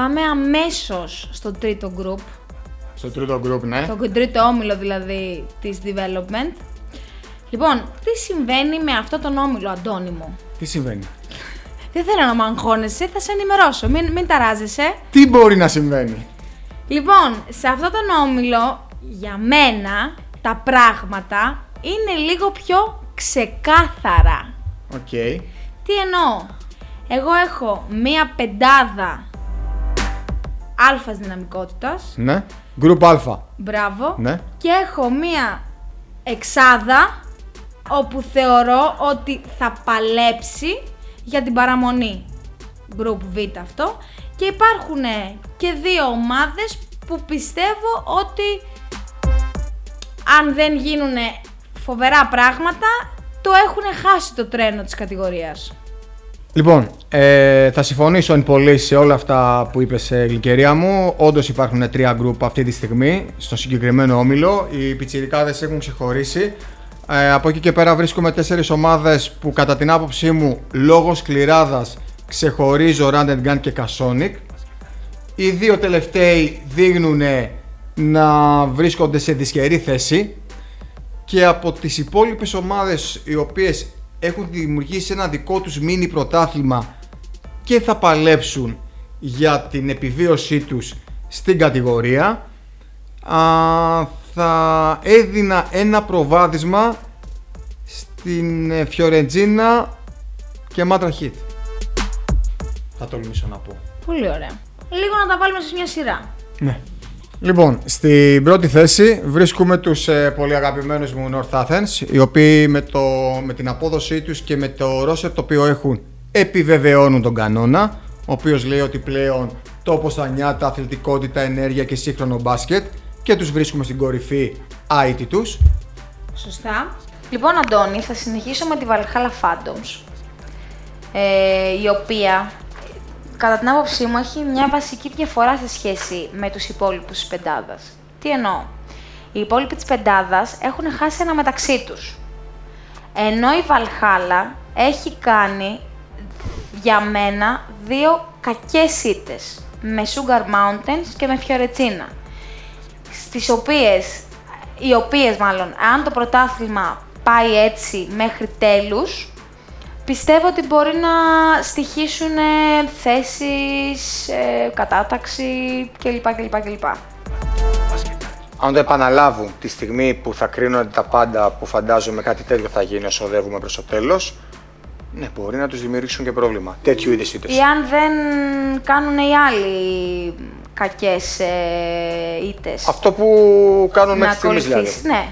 πάμε αμέσως στο τρίτο group, Στο τρίτο group, ναι. το τρίτο όμιλο δηλαδή της development. Λοιπόν, τι συμβαίνει με αυτό τον όμιλο, Αντώνη μου. Τι συμβαίνει; Δεν θέλω να με αγχώνεσαι, θα σε ενημερώσω, μην, μην ταράζεσαι. Τι μπορεί να συμβαίνει; Λοιπόν, σε αυτό τον όμιλο, για μένα, τα πράγματα είναι λίγο πιο ξεκάθαρα. Οκ. Τι εννοώ; Εγώ έχω μία πεντάδα αλφας δυναμικότητας, Ναι. Group Α. μπράβο, Ναι. και έχω μία εξάδα όπου θεωρώ ότι θα παλέψει για την παραμονή. Group Β αυτό. Και υπάρχουν και δύο ομάδες που πιστεύω ότι αν δεν γίνουν φοβερά πράγματα, το έχουν χάσει το τρένο της κατηγορίας. Λοιπόν, ε, θα συμφωνήσω εν πολύ σε όλα αυτά που είπες, ε, Γλυκερία μου. Όντως υπάρχουν τρία γκρουπ αυτή τη στιγμή στο συγκεκριμένο όμιλο. Οι πιτσιρικάδες έχουν ξεχωρίσει. Ε, από εκεί και πέρα βρίσκουμε τέσσερις ομάδες που κατά την άποψή μου λόγω σκληράδας ξεχωρίζω Rand and Gun και Casonic. Οι δύο τελευταίοι δείχνουν να βρίσκονται σε δυσχερή θέση και από τις υπόλοιπες ομάδες οι οποίες έχουν δημιουργήσει ένα δικό τους μίνι πρωτάθλημα και θα παλέψουν για την επιβίωσή τους στην κατηγορία α, θα έδινα ένα προβάδισμα στην ε, Φιωρεντζίνα και Μάτρα Χιτ. Θα τολμήσω να πω. Πολύ ωραία. Λίγο να τα βάλουμε σε μια σειρά. Ναι. Λοιπόν, στην πρώτη θέση βρίσκουμε τους ε, πολύ αγαπημένους μου North Athens, οι οποίοι με, το, με την απόδοσή τους και με το roster το οποίο έχουν επιβεβαιώνουν τον κανόνα, ο οποίος λέει ότι πλέον τόπο στα νιάτα, αθλητικότητα, ενέργεια και σύγχρονο μπάσκετ και τους βρίσκουμε στην κορυφή άιτη τους. Σωστά. Λοιπόν, Αντώνη, θα συνεχίσω με τη Valhalla Phantoms, ε, η οποία, κατά την άποψή μου, έχει μια βασική διαφορά σε σχέση με τους υπόλοιπους της πεντάδας. Τι εννοώ; Οι υπόλοιποι της πεντάδας έχουν χάσει ένα μεταξύ τους. Ενώ η Valhalla έχει κάνει, για μένα, δύο κακές ήττες. Με Sugar Mountains και με Fiorentina στις οποίες, οι οποίες μάλλον, αν το πρωτάθλημα πάει έτσι μέχρι τέλους, πιστεύω ότι μπορεί να στοιχήσουν ε, θέσεις, ε, κατάταξη κλπ. κλπ, κλπ. Αν το επαναλάβουν τη στιγμή που θα κρίνονται τα πάντα που φαντάζομαι κάτι τέτοιο θα γίνει όσο οδεύουμε προς το τέλος, ναι, μπορεί να τους δημιουργήσουν και πρόβλημα. Τέτοιου είδες ήττες. Ή αν δεν κάνουν οι άλλοι κακές ε, ήττες. Αυτό που κάνουν να μέχρι στιγμής δηλαδή. ακολουθήσεις. Ναι,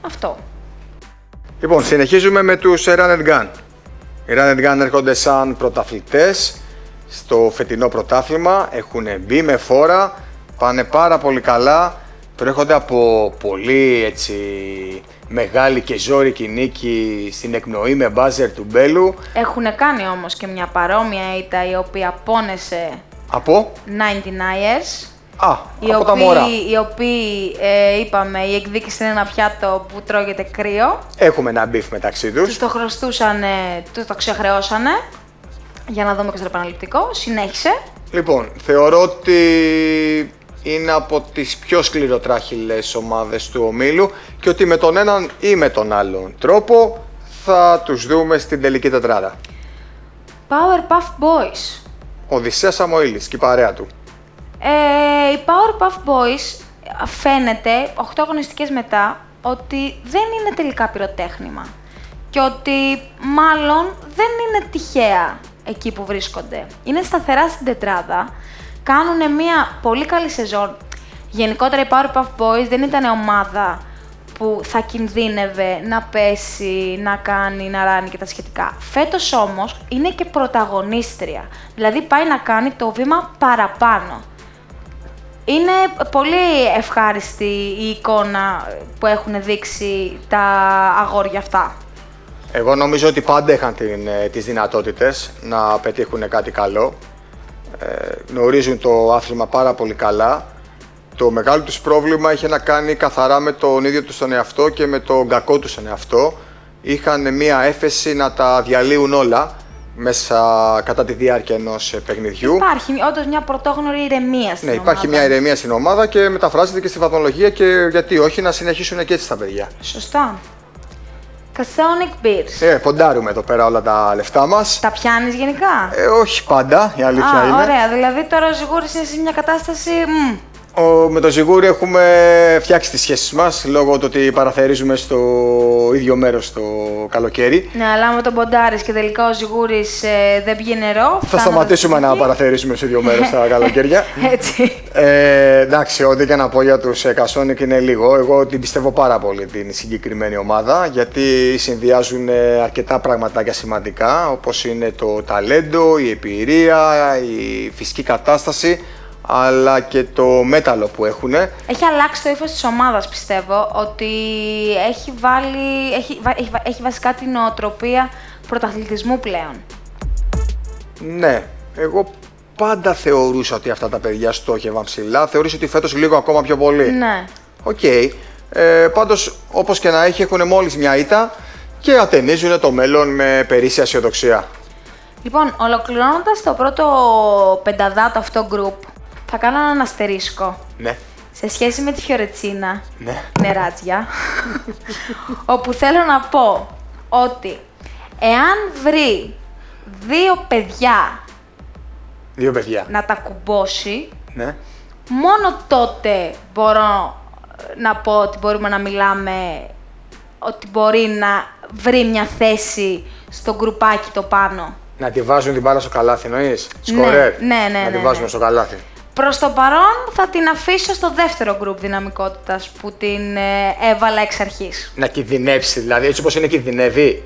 αυτό. Λοιπόν, συνεχίζουμε με τους Run and Gun. Οι Run and Gun έρχονται σαν πρωταθλητές στο φετινό πρωτάθλημα. Έχουν μπει με φόρα, πάνε πάρα πολύ καλά. Προέρχονται από πολύ έτσι, μεγάλη και ζώρικη νίκη στην εκπνοή με μπάζερ του Μπέλου. Έχουν κάνει όμως και μια παρόμοια ήττα η οποία πόνεσε Από, 99ers. Α, Οι από τα οποίοι, μωρά. οι οποίοι ε, είπαμε, η εκδίκηση είναι ένα πιάτο που τρώγεται κρύο. Έχουμε ένα beef μεταξύ τους. Τους το χρωστούσαν, τους το ξεχρεώσανε. Για να δούμε και στο επαναληπτικό. Συνέχισε. Λοιπόν, θεωρώ ότι είναι από τις πιο σκληροτράχυλες ομάδες του ομίλου και ότι με τον έναν ή με τον άλλον τρόπο θα τους δούμε στην τελική τετράδα. Powerpuff Boys. Ο Οδυσσέας Σαμοήλης και η παρέα του. Ε, οι Powerpuff Boys φαίνεται, 8 αγωνιστικές μετά, ότι δεν είναι τελικά πυροτέχνημα. Και ότι μάλλον δεν είναι τυχαία εκεί που βρίσκονται. Είναι σταθερά στην τετράδα, κάνουν μια πολύ καλή σεζόν. Γενικότερα οι Powerpuff Boys δεν ήταν ομάδα που θα κινδύνευε να πέσει, να κάνει, να ράνει και τα σχετικά. Φέτος όμως είναι και πρωταγωνίστρια. Δηλαδή πάει να κάνει το βήμα παραπάνω. Είναι πολύ ευχάριστη η εικόνα που έχουν δείξει τα αγόρια αυτά. Εγώ νομίζω ότι πάντα είχαν την, ε, τις δυνατότητες να πετύχουν κάτι καλό. Ε, γνωρίζουν το άθλημα πάρα πολύ καλά. Το μεγάλο τους πρόβλημα είχε να κάνει καθαρά με τον ίδιο τους τον εαυτό και με τον κακό τους τον εαυτό. Είχαν μία έφεση να τα διαλύουν όλα μέσα κατά τη διάρκεια ενός παιχνιδιού. Υπάρχει όντως μια πρωτόγνωρη ηρεμία στην Ναι, υπάρχει ομάδα. μια ηρεμία στην ομάδα και μεταφράζεται και στη βαθμολογία και γιατί όχι να συνεχίσουν και έτσι τα παιδιά. Σωστά. Casonic Beers. Ε, ποντάρουμε εδώ πέρα όλα τα λεφτά μας. Τα πιάνεις γενικά; Ε, όχι πάντα, η αλήθεια Α, είναι. ωραία. Δηλαδή τώρα ο Ζιγούρης είναι σε μια κατάσταση. μμ, Ο, με τον Ζιγούρι έχουμε φτιάξει τις σχέσεις μας λόγω του ότι παραθερίζουμε στο ίδιο μέρος το καλοκαίρι. Ναι, αλλά άμα τον ποντάρεις και τελικά ο Ζιγούρη δεν πιει νερό. Θα φτάνοντας σταματήσουμε να εκεί. παραθερίζουμε στο ίδιο μέρος τα καλοκαίρια. Έτσι. Ε, εντάξει, ό,τι και να πω για τους ε, Κασόνικ είναι λίγο. Εγώ την πιστεύω πάρα πολύ την συγκεκριμένη ομάδα γιατί συνδυάζουν ε, αρκετά πραγματάκια σημαντικά όπως είναι το ταλέντο, η εμπειρία, η φυσική κατάσταση αλλά και το μέταλλο που έχουν. Έχει αλλάξει το ύφος της ομάδας, πιστεύω. Ότι έχει, βάλει, έχει, βα- έχει, βα- έχει βασικά την νοοτροπία πρωταθλητισμού πλέον. Ναι, εγώ πάντα θεωρούσα ότι αυτά τα παιδιά στόχευαν ψηλά. Θεωρούσα ότι φέτος λίγο ακόμα πιο πολύ. Ναι. Οκ. Ε, πάντως, όπως και να έχει, έχουν μόλις μια ήττα και ατενίζουν το μέλλον με περίσσια αισιοδοξία. Λοιπόν, ολοκληρώνοντας το πρώτο πενταδάτο αυτό group, θα κάνω έναν αστερίσκο Ναι, σε σχέση με τη Φιωρετσίνα. ναι. νεράτζια, όπου θέλω να πω ότι εάν βρει δύο παιδιά Δύο παιδιά. να τα κουμπώσει, Ναι. μόνο τότε μπορώ να πω ότι μπορούμε να μιλάμε ότι μπορεί να βρει μια θέση στο γκρουπάκι το πάνω. Να τη βάζουν την μπάλα στο καλάθι, εννοείς; Ναι, Σκορέρ. ναι, ναι, Να τη ναι, βάζουν ναι. στο καλάθι. Προς το παρόν θα την αφήσω στο δεύτερο γκρουπ δυναμικότητας που την ε, έβαλα εξ αρχής. Να κινδυνεύσει, δηλαδή έτσι όπως είναι κινδυνεύει;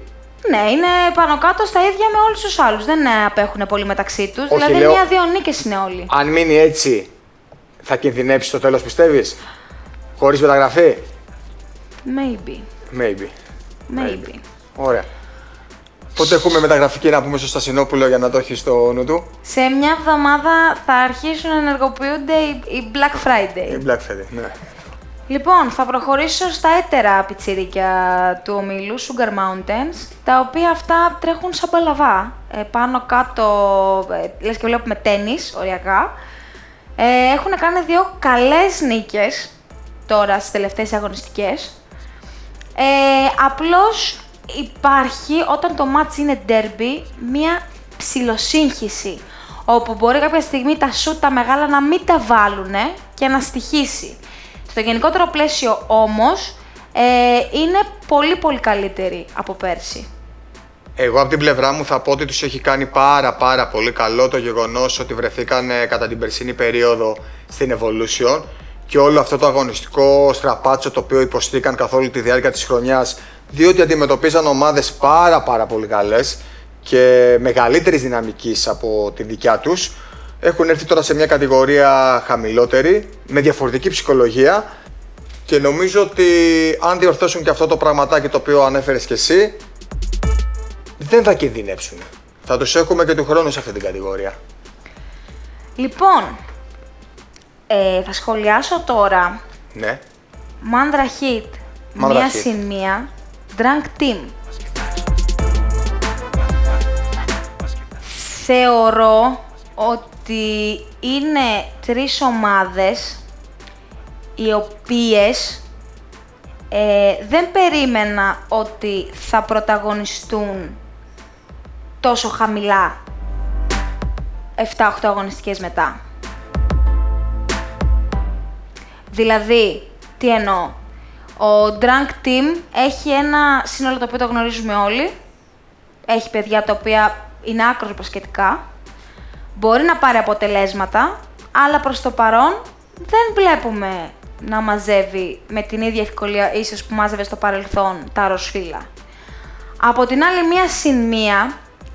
Ναι, είναι πάνω κάτω στα ίδια με όλους τους άλλους. Δεν ε, απέχουν πολύ μεταξύ τους. Όχι, Δηλαδή, λέω- μία-δύο νίκες είναι όλοι. Αν μείνει έτσι, θα κινδυνεύσει στο τέλος, πιστεύεις; Χωρίς μεταγραφή; Maybe. Maybe. Maybe. Ωραία. Πότε έχουμε μεταγραφική να πούμε στο Στασινόπουλο για να το έχεις στο νου του; Σε μια εβδομάδα θα αρχίσουν να ενεργοποιούνται οι, οι Black Friday. Η Black Friday, ναι. Λοιπόν, θα προχωρήσω στα έτερα πιτσιρίκια του ομίλου, Sugar Mountains, τα οποία αυτά τρέχουν σαν παλαβά. Ε, πάνω κάτω, ε, λες και βλέπουμε τένις, οριακά. Ε, έχουν κάνει δύο καλές νίκες τώρα στις τελευταίες αγωνιστικές. Ε, απλώς υπάρχει, όταν το μάτς είναι derby, μία ψιλοσύγχυση. Όπου μπορεί κάποια στιγμή τα σούτ τα μεγάλα να μην τα βάλουνε και να στοιχήσει. Στο γενικότερο πλαίσιο όμως, ε, είναι πολύ πολύ καλύτερη από πέρσι. Εγώ από την πλευρά μου θα πω ότι τους έχει κάνει πάρα πάρα πολύ καλό το γεγονός ότι βρεθήκαν ε, κατά την περσίνη περίοδο στην Evolution και όλο αυτό το αγωνιστικό στραπάτσο το οποίο υποστήκαν καθ' όλη τη διάρκεια της χρονιάς διότι αντιμετωπίζαν ομάδες πάρα πάρα πολύ καλές και μεγαλύτερης δυναμικής από τη δικιά τους έχουν έρθει τώρα σε μια κατηγορία χαμηλότερη με διαφορετική ψυχολογία και νομίζω ότι αν διορθώσουν και αυτό το πραγματάκι το οποίο ανέφερες και εσύ δεν θα κινδυνεύσουν. Θα τους έχουμε και του χρόνου σε αυτή την κατηγορία. Λοιπόν, ε, θα σχολιάσω τώρα Ναι. Mandra Hit, Mandra μία Hit. συν μία, Drunk Team. Θεωρώ ότι είναι τρεις ομάδες οι οποίες ε, δεν περίμενα ότι θα πρωταγωνιστούν τόσο χαμηλά 7-8 αγωνιστικές μετά. Δηλαδή, τι εννοώ; Ο Drunk Team έχει ένα σύνολο το οποίο το γνωρίζουμε όλοι. Έχει παιδιά τα οποία είναι άκρως μπασκετικά. Μπορεί να πάρει αποτελέσματα, αλλά προς το παρόν δεν βλέπουμε να μαζεύει με την ίδια ευκολία ίσως που μάζευε στο παρελθόν τα ροσφύλλα. Από την άλλη μία συν μία,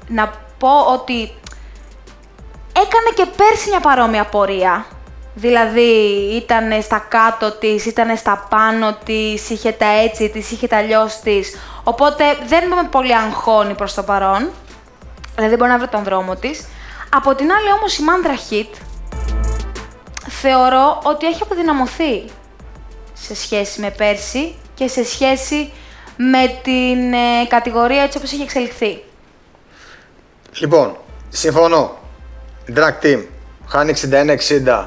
να πω ότι έκανε και πέρσι μια παρόμοια πορεία. Δηλαδή ήταν στα κάτω της, ήταν στα πάνω της, είχε τα έτσι της, είχε τα αλλιώς της. Οπότε δεν με πολύ αγχώνει προς το παρόν. Δηλαδή μπορεί να βρει τον δρόμο της. Από την άλλη όμως η Mandra Hit θεωρώ ότι έχει αποδυναμωθεί σε σχέση με πέρσι και σε σχέση με την ε, κατηγορία έτσι όπως έχει εξελιχθεί. Λοιπόν, συμφωνώ. Drag Team χάνει 61-60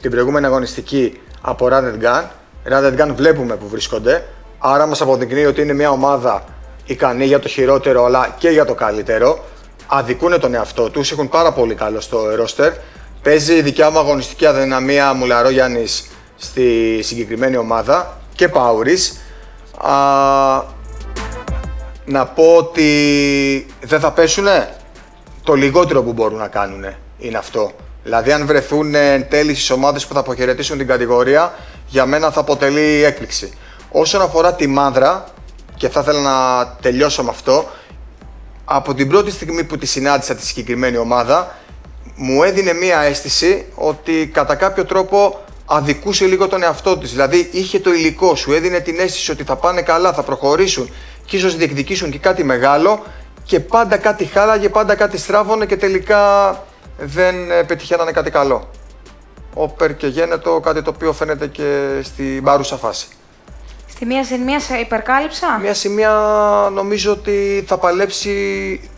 την προηγούμενη αγωνιστική από Rated Gun. Rated Gun βλέπουμε που βρίσκονται. Άρα μας αποδεικνύει ότι είναι μια ομάδα ικανή για το χειρότερο αλλά και για το καλύτερο. Αδικούν τον εαυτό τους, έχουν πάρα πολύ καλό στο roster. Παίζει η δικιά μου αγωνιστική αδυναμία Μουλαρό Γιάννης στη συγκεκριμένη ομάδα και Πάουρης. να πω ότι δεν θα πέσουνε. Το λιγότερο που μπορούν να κάνουν είναι αυτό. Δηλαδή, αν βρεθούν εν τέλει στις ομάδες που θα αποχαιρετήσουν την κατηγορία, για μένα θα αποτελεί έκπληξη. Όσον αφορά τη Μάνδρα, και θα ήθελα να τελειώσω με αυτό, από την πρώτη στιγμή που τη συνάντησα τη συγκεκριμένη ομάδα, μου έδινε μία αίσθηση ότι κατά κάποιο τρόπο αδικούσε λίγο τον εαυτό της. Δηλαδή είχε το υλικό, σου έδινε την αίσθηση ότι θα πάνε καλά, θα προχωρήσουν και ίσως διεκδικήσουν και κάτι μεγάλο και πάντα κάτι χάλαγε, πάντα κάτι στράβωνε και τελικά δεν ε, πετυχαίνανε κάτι καλό. Όπερ και γένετο, κάτι το οποίο φαίνεται και στην παρούσα φάση. Στη μία σημεία σε υπερκάλυψα; Μία σημεία νομίζω ότι θα παλέψει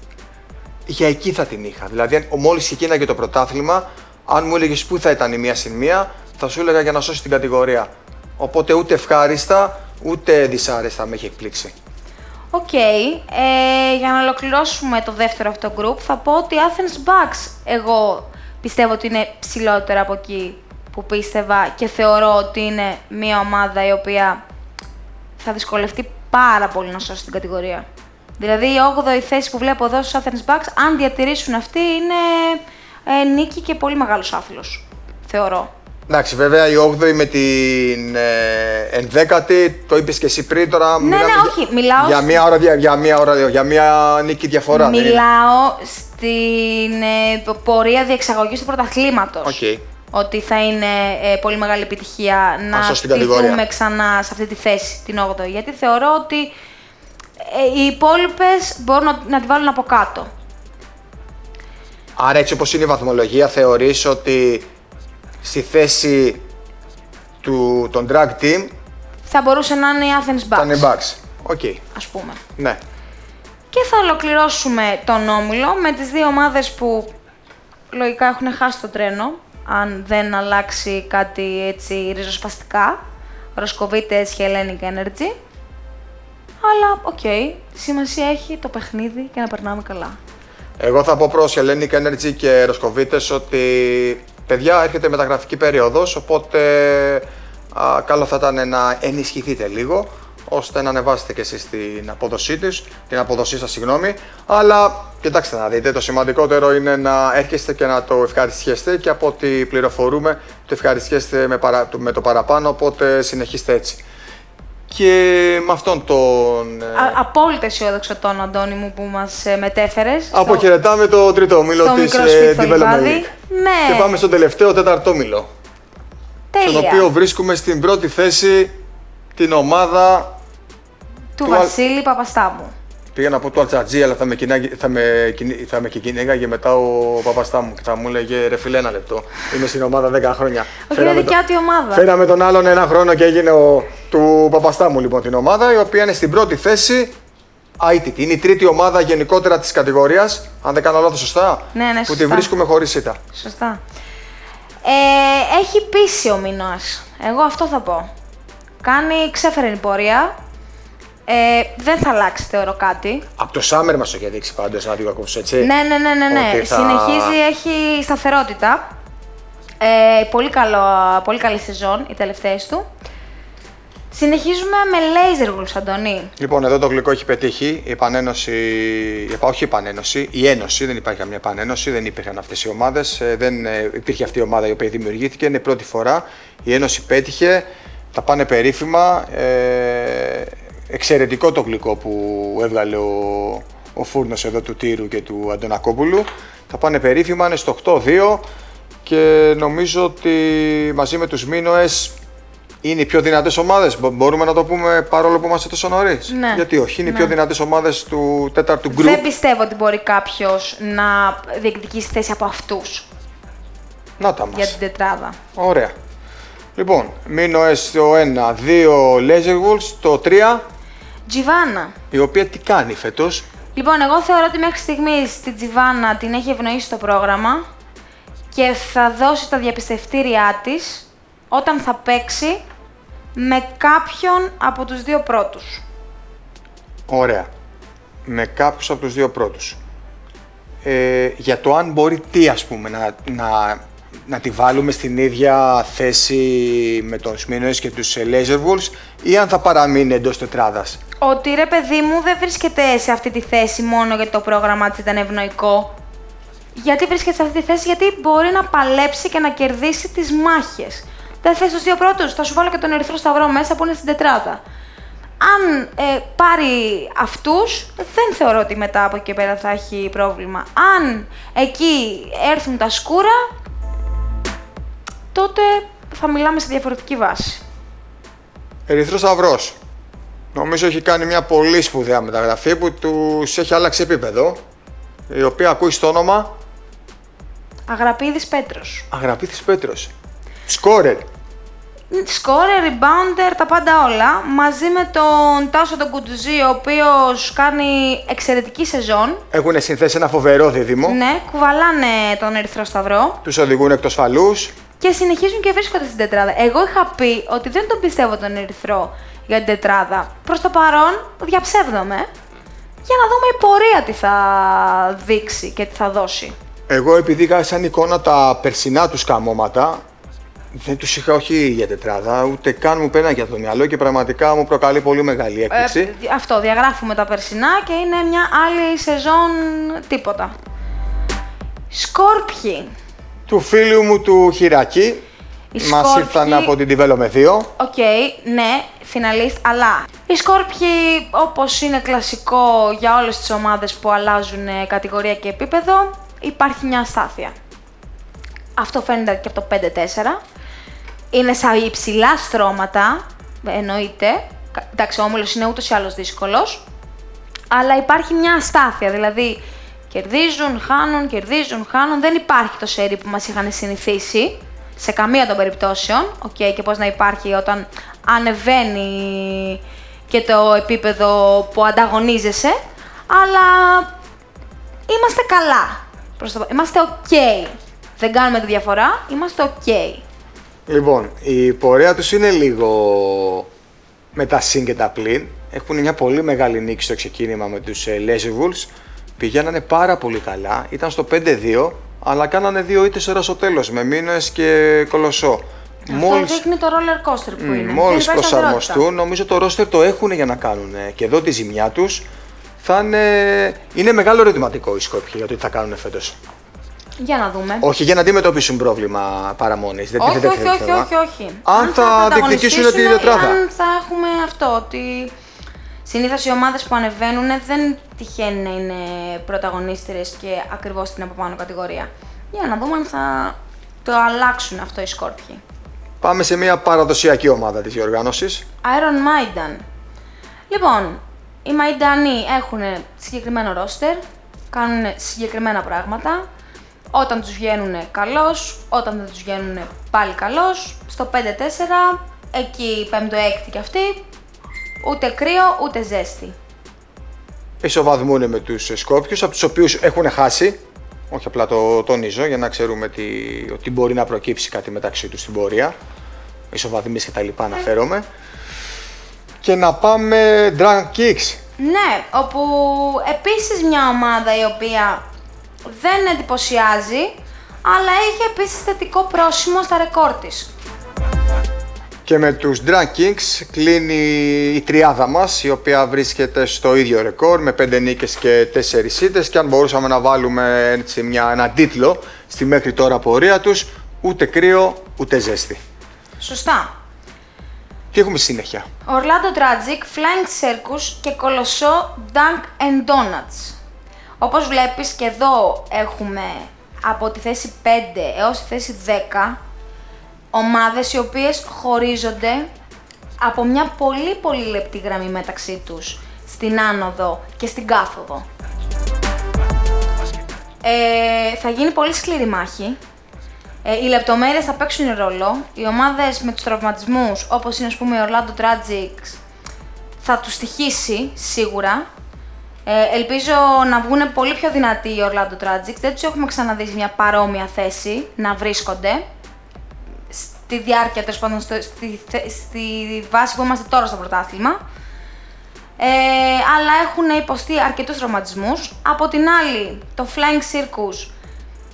για εκεί θα την είχα. Δηλαδή, μόλις ξεκίναγε το πρωτάθλημα, αν μου έλεγες πού θα ήταν η μία σημεία, θα σου έλεγα για να σώσει την κατηγορία. Οπότε ούτε ευχάριστα, ούτε δυσάρεστα με έχει εκπλήξει. Οκ. Okay. Ε, για να ολοκληρώσουμε το δεύτερο αυτό group, θα πω ότι Athens Bucks εγώ πιστεύω ότι είναι ψηλότερα από εκεί που πίστευα και θεωρώ ότι είναι μια ομάδα η οποία θα δυσκολευτεί πάρα πολύ να σώσει την κατηγορία. Δηλαδή η 8η θέση που βλέπω εδώ στους Athens Bucks, αν διατηρήσουν αυτή, είναι ε, νίκη και πολύ μεγάλος άφιλος, θεωρώ. Εντάξει, βέβαια η 8η με την ε, 11η, το είπες και εσύ πριν τώρα. Ναι, ναι, όχι. Μιλάω. Για μία ώρα, για μία, ώρα, για μία νίκη διαφορά. Μιλάω στην ε, πορεία διεξαγωγής του πρωταθλήματος. Okay. Ότι θα είναι ε, πολύ μεγάλη επιτυχία να τη δούμε ξανά σε αυτή τη θέση, την 8η. Γιατί θεωρώ ότι ε, οι υπόλοιπες μπορούν να, να τη βάλουν από κάτω. Άρα έτσι όπως είναι η βαθμολογία θεωρείς ότι στη θέση του, των drag team θα μπορούσε να είναι η Athens Bucks. Θα είναι Bucks. OK. Okay. Ας πούμε. Ναι. Και θα ολοκληρώσουμε τον όμιλο με τις δύο ομάδες που λογικά έχουν χάσει το τρένο, αν δεν αλλάξει κάτι έτσι ριζοσπαστικά. Ροσκοβίτες και Hellenic Energy. Αλλά, OK, okay, σημασία έχει το παιχνίδι και να περνάμε καλά. Εγώ θα πω προς Hellenic Energy και Ροσκοβίτες ότι παιδιά έρχεται μεταγραφική περίοδος, οπότε α, καλό θα ήταν να ενισχυθείτε λίγο ώστε να ανεβάσετε και εσείς την απόδοσή της, την αποδοσή σας, συγγνώμη. Αλλά κοιτάξτε να δείτε, το σημαντικότερο είναι να έρχεστε και να το ευχαριστιέστε και από ό,τι πληροφορούμε το ευχαριστιέστε με, παρα, με το παραπάνω, οπότε συνεχίστε έτσι. Και με αυτόν τον. Ε, Α, απόλυτα αισιόδοξο τον Αντώνη μου που μας ε, μετέφερες. Αποχαιρετάμε στο... το τρίτο όμιλο της ε, Development Ναι. Και πάμε στο τελευταίο τέταρτο όμιλο. Τέλεια. Στον οποίο βρίσκουμε στην πρώτη θέση την ομάδα του, του Βασίλη Αλ... Παπαστάμου. Πήγα να πω του Αλτζατζή, αλλά θα με, κυνάγε, θα με, θα με κυνήγαγε μετά ο Παπαστάμου και θα μου έλεγε ρε φίλε ένα λεπτό. Είμαι στην ομάδα 10 χρόνια. Όχι, είναι δικιά του ομάδα. Φέραμε τον άλλον ένα χρόνο και έγινε ο, του Παπαστάμου λοιπόν την ομάδα, η οποία είναι στην πρώτη θέση. ITT. Είναι η τρίτη ομάδα γενικότερα της κατηγορίας, αν δεν κάνω λάθος σωστά; Ναι, ναι, σωστά. Που τη βρίσκουμε χωρίς ήττα. Σωστά. Ε, έχει πείσει ο Μινό. Εγώ αυτό θα πω. Κάνει ξέφερνη πορεία. Ε, δεν θα αλλάξει, θεωρώ κάτι. Από το Summer μας το έχει δείξει πάντως ένα δύο έτσι. Ναι, ναι, ναι, ναι. ναι. Θα... Συνεχίζει, έχει σταθερότητα. Ε, πολύ, καλό, πολύ καλή σεζόν οι τελευταίες του. Συνεχίζουμε με Laser Wolves, Αντωνή. Λοιπόν, εδώ το γλυκό έχει πετύχει. Η επανένωση, όχι η επανένωση, η ένωση, δεν υπάρχει καμία επανένωση, δεν υπήρχαν αυτές οι ομάδες. Ε, δεν ε, υπήρχε αυτή η ομάδα η οποία δημιουργήθηκε. Είναι η πρώτη φορά. Η ένωση πέτυχε. Τα πάνε περίφημα. Ε, εξαιρετικό το γλυκό που έβγαλε ο, ο φούρνος εδώ του Τύρου και του Αντωνακόπουλου. Θα πάνε περίφημα, είναι στο 8-2 και νομίζω ότι μαζί με τους Μίνωες είναι οι πιο δυνατές ομάδες. Μπορούμε να το πούμε παρόλο που είμαστε τόσο νωρίς. Ναι. Γιατί όχι, είναι οι πιο ναι. δυνατές ομάδες του τέταρτου γκρουπ. Δεν πιστεύω ότι μπορεί κάποιος να διεκδικήσει θέση από αυτούς. Να τα μας. Για την τετράδα. Ωραία. Λοιπόν, Μίνωες το 1, 2 Laser Wolves, το 3 Τζιβάνα. Η οποία τι κάνει φέτος; Λοιπόν, εγώ θεωρώ ότι μέχρι στιγμής την Τζιβάνα την έχει ευνοήσει το πρόγραμμα και θα δώσει τα διαπιστευτήριά της όταν θα παίξει με κάποιον από τους δύο πρώτους. Ωραία. Με κάποιους από τους δύο πρώτους. Ε, για το αν μπορεί τι, ας πούμε, να, να, να τη βάλουμε στην ίδια θέση με τον Σμίνοες και τους ε, Laser Wolves ή αν θα παραμείνει εντός τετράδας; Ότι ρε παιδί μου δεν βρίσκεται σε αυτή τη θέση μόνο γιατί το πρόγραμμά της ήταν ευνοϊκό. Γιατί βρίσκεται σε αυτή τη θέση, γιατί μπορεί να παλέψει και να κερδίσει τις μάχες. Δεν θες τους δύο πρώτους, θα σου βάλω και τον Ερυθρό Σταυρό μέσα που είναι στην τετράδα. Αν ε, πάρει αυτούς, δεν θεωρώ ότι μετά από εκεί και πέρα θα έχει πρόβλημα. Αν εκεί έρθουν τα σκούρα, τότε θα μιλάμε σε διαφορετική βάση. Ερυθρός Σταυρός. Νομίζω έχει κάνει μια πολύ σπουδαία μεταγραφή που τους έχει αλλάξει επίπεδο. Η οποία ακούει στο όνομα Αγραπίδης Πέτρος. Αγραπήθης Πέτρος. Σκόρερ. Σκόρερ, rebounder, τα πάντα όλα. Μαζί με τον Τάσο τον Κουτουζή, ο οποίος κάνει εξαιρετική σεζόν. Έχουν συνθέσει ένα φοβερό δίδυμο. Ναι, κουβαλάνε τον Ερυθρό Σταυρό Τους οδηγούν εκτός φαλούς. Και συνεχίζουν και βρίσκονται στην τετράδα. Εγώ είχα πει ότι δεν τον πιστεύω τον Ερυθρό για την τετράδα. Προς το παρόν διαψεύδομαι για να δούμε η πορεία τι θα δείξει και τι θα δώσει. Εγώ επειδή είχα σαν εικόνα τα περσινά τους καμώματα, δεν τους είχα όχι για τετράδα, ούτε καν μου πέραν για το μυαλό και πραγματικά μου προκαλεί πολύ μεγάλη έκπληξη. Ε, δι- αυτό, διαγράφουμε τα περσινά και είναι μια άλλη σεζόν τίποτα. Σκόρπιοι. Του φίλου μου του Χιρακή, Οι μας Σκόρπιοι- ήρθαν από την Development 2. Οκ, ναι, finalist, αλλά οι Σκόρπιοι, όπως είναι κλασικό για όλες τις ομάδες που αλλάζουν ε, κατηγορία και επίπεδο, υπάρχει μια αστάθεια. Αυτό φαίνεται και από το 5-4. Είναι σαν υψηλά στρώματα, εννοείται. Κα- Εντάξει, ο όμιλος είναι ούτως ή άλλως δύσκολος. Αλλά υπάρχει μια αστάθεια, δηλαδή κερδίζουν, χάνουν, κερδίζουν, χάνουν. Δεν υπάρχει το σερί που μας είχαν συνηθίσει, σε καμία των περιπτώσεων. Οκ, και πώς να υπάρχει όταν ανεβαίνει και το επίπεδο που ανταγωνίζεσαι. Αλλά είμαστε καλά. Προς το... Είμαστε οκ. Δεν κάνουμε τη διαφορά, είμαστε οκ. Λοιπόν, η πορεία τους είναι λίγο με τα συν και τα πλην. Έχουν μια πολύ μεγάλη νίκη στο ξεκίνημα με τους ε, Laser Wolves. Πηγαίνανε πάρα πολύ καλά. Ήταν στο 5-2, αλλά κάνανε δύο ήττες τώρα στο τέλος, με Μίνες και Κολοσσό. Αυτό δείχνει το roller coaster που είναι. Μόλις Δεν υπάρχει σταθερότητα. προσαρμοστούν, νομίζω το ρόστερ το έχουν για να κάνουν ε, και εδώ τη ζημιά τους. Θα είναι, είναι μεγάλο ερωτηματικό οι Σκόπιοι για το τι θα κάνουν φέτος. Για να δούμε. Όχι για να αντιμετωπίσουν πρόβλημα παραμονής. Δεν όχι, δεν όχι, θέλει όχι, θέμα. όχι, όχι. Αν θα διεκδικήσουν τη πρωταγωνιστήσουν, τετράδα. Αν θα έχουμε αυτό, ότι συνήθως οι ομάδες που ανεβαίνουν δεν τυχαίνει να είναι πρωταγωνίστρες και ακριβώς στην από πάνω κατηγορία. Για να δούμε αν θα το αλλάξουν αυτό οι Σκόρπιοι. Πάμε σε μια παραδοσιακή ομάδα της διοργάνωσης. Iron Maidan. Λοιπόν, οι Μαϊντανοί έχουν συγκεκριμένο ρόστερ, κάνουν συγκεκριμένα πράγματα. Όταν τους βγαίνουν καλώς, όταν δεν τους βγαίνουν πάλι καλώς. Στο 5-4, εκεί 5-6 κι αυτοί, ούτε κρύο ούτε ζέστη. Ισοβαθμούν με τους Σκόπιους, από τους οποίους έχουν χάσει. Όχι απλά το τονίζω για να ξέρουμε τι, ότι μπορεί να προκύψει κάτι μεταξύ τους στην πορεία. Ισοβαθμίες και τα λοιπά αναφέρομαι. Και να πάμε Drunk Kicks. Ναι, όπου επίσης μια ομάδα η οποία δεν εντυπωσιάζει, αλλά έχει επίσης θετικό πρόσημο στα ρεκόρ της. Και με τους Drunk Kings κλείνει η τριάδα μας, η οποία βρίσκεται στο ίδιο ρεκόρ με 5 νίκες και 4 ήττες και αν μπορούσαμε να βάλουμε έτσι μια, ένα τίτλο στη μέχρι τώρα πορεία τους, ούτε κρύο ούτε ζέστη. Σωστά. Τι έχουμε στη συνέχεια; Orlando Tragic, Flying Circus και Κολοσσό Dunk and Donuts. Όπως βλέπεις και εδώ έχουμε από τη θέση 5 έως τη θέση 10 ομάδες οι οποίες χωρίζονται από μια πολύ πολύ λεπτή γραμμή μεταξύ τους στην άνοδο και στην κάθοδο. Ε, θα γίνει πολύ σκληρή μάχη. Ε, οι λεπτομέρειες θα παίξουν ρόλο. Οι ομάδες με τους τραυματισμούς, όπως είναι ας πούμε η Orlando Tragic, θα τους στοιχήσει σίγουρα. Ε, ελπίζω να βγουν πολύ πιο δυνατοί οι Orlando Tragics. Δεν τους έχουμε ξαναδεί σε μια παρόμοια θέση να βρίσκονται. Στη διάρκεια, τέλος πάντων, στη, στη, βάση που είμαστε τώρα στο πρωτάθλημα. Ε, αλλά έχουν υποστεί αρκετούς ρομαντισμούς. Από την άλλη, το Flying Circus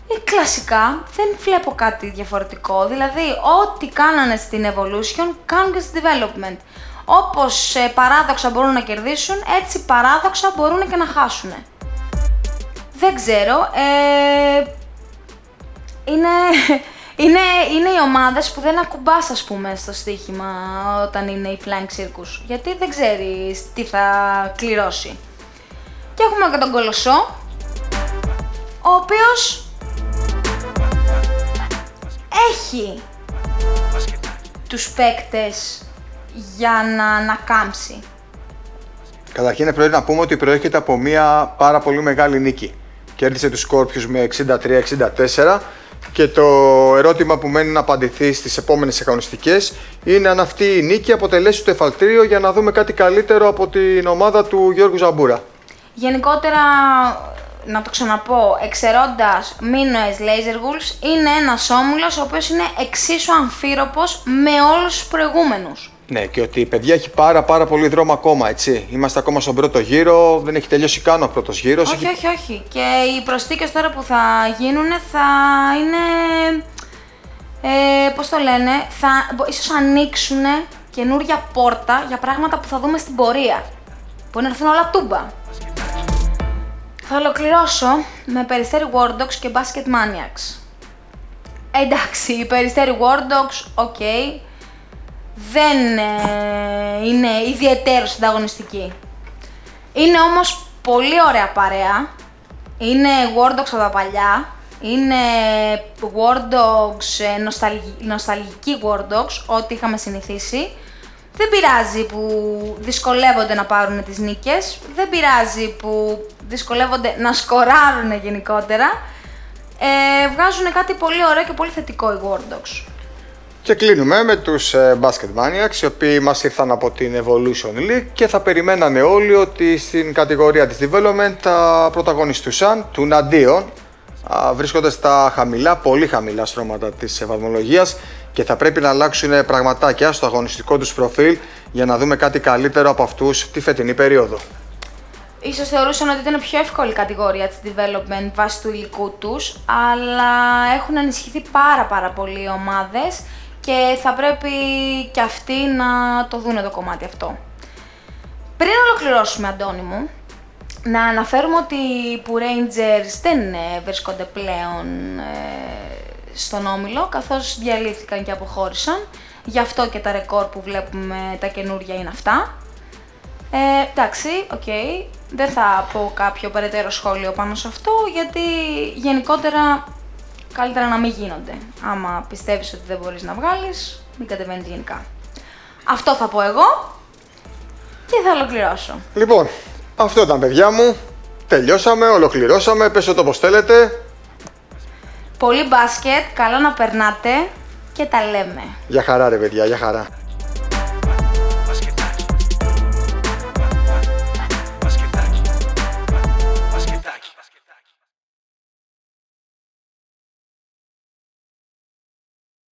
ε, κλασικά δεν βλέπω κάτι διαφορετικό. Δηλαδή, ό,τι κάνανε στην Evolution, κάνουν και στη Development. Όπως ε, παράδοξα μπορούν να κερδίσουν, έτσι παράδοξα μπορούν και να χάσουν. Δεν ξέρω. Ε, είναι, είναι, είναι οι ομάδες που δεν ακουμπάς, ας πούμε, στο στοίχημα όταν είναι η Flying Circus. Γιατί δεν ξέρεις τι θα κληρώσει. Και έχουμε και τον Κολοσσό, ο οποίος έχει τους παίκτες για να ανακάμψει. Καταρχήν πρέπει να πούμε ότι προέρχεται από μια πάρα πολύ μεγάλη νίκη. Κέρδισε τους Σκόρπιους με 63-64 και το ερώτημα που μένει να απαντηθεί στις επόμενες αγωνιστικές είναι αν αυτή η νίκη αποτελέσει το εφαλτήριο για να δούμε κάτι καλύτερο από την ομάδα του Γιώργου Ζαμπούρας. Γενικότερα να το ξαναπώ, εξαιρώντας Μίνωες Laser Wolves, είναι ένας όμουλο ο οποίος είναι εξίσου αμφίροπος με όλους τους προηγούμενους. Ναι, και ότι η παιδιά έχει πάρα, πάρα πολύ δρόμο ακόμα, έτσι. Είμαστε ακόμα στον πρώτο γύρο, δεν έχει τελειώσει καν ο πρώτος γύρος. Όχι, έχει... όχι, όχι. Και οι προσθήκες τώρα που θα γίνουν θα είναι. Ε, πώς το λένε, θα ίσως ανοίξουν καινούρια πόρτα για πράγματα που θα δούμε στην πορεία. Που να έρθουν όλα τούμπα. Θα ολοκληρώσω με Περιστέρι War Dogs και Basket Maniacs. Εντάξει, η Περιστέρι War Dogs, OK. Okay, δεν ε, είναι ιδιαιτέρως ανταγωνιστική. Είναι όμως πολύ ωραία παρέα. Είναι War Dogs από τα παλιά. Είναι War Dogs, ε, νοσταλγική War Dogs, ό,τι είχαμε συνηθίσει. Δεν πειράζει που δυσκολεύονται να πάρουν τις νίκες, δεν πειράζει που δυσκολεύονται να σκοράρουν γενικότερα. Ε, βγάζουν κάτι πολύ ωραίο και πολύ θετικό οι War Dogs. Και κλείνουμε με τους ε, Basket Maniacs, οι οποίοι μας ήρθαν από την Evolution League και θα περιμένανε όλοι ότι στην κατηγορία της Development θα πρωταγωνιστούσαν του Ναντίον, βρίσκονται στα χαμηλά, πολύ χαμηλά στρώματα της βαθμολογίας και θα πρέπει να αλλάξουν πραγματάκια στο αγωνιστικό τους προφίλ για να δούμε κάτι καλύτερο από αυτούς τη φετινή περίοδο. Ίσως θεωρούσαν ότι ήταν πιο εύκολη η κατηγορία της development βάσει του υλικού τους, αλλά έχουν ενισχυθεί πάρα πάρα πολύ οι ομάδες και θα πρέπει και αυτοί να το δούνε το κομμάτι αυτό. Πριν ολοκληρώσουμε, Αντώνη μου, να αναφέρουμε ότι που Rangers δεν ε, βρίσκονται πλέον ε, στον Όμιλο, καθώς διαλύθηκαν και αποχώρησαν. Γι' αυτό και τα ρεκόρ που βλέπουμε τα καινούργια είναι αυτά. Ε, εντάξει, OK. Okay. Δεν θα πω κάποιο περαιτέρω σχόλιο πάνω σε αυτό, γιατί γενικότερα καλύτερα να μην γίνονται. Άμα πιστεύεις ότι δεν μπορείς να βγάλεις, μην κατεβαίνεις γενικά. Αυτό θα πω εγώ και θα ολοκληρώσω. Λοιπόν, αυτό ήταν παιδιά μου. Τελειώσαμε, ολοκληρώσαμε, πες το όπως θέλετε. Πολύ μπάσκετ, καλό να περνάτε και τα λέμε. Για χαρά ρε παιδιά, για χαρά.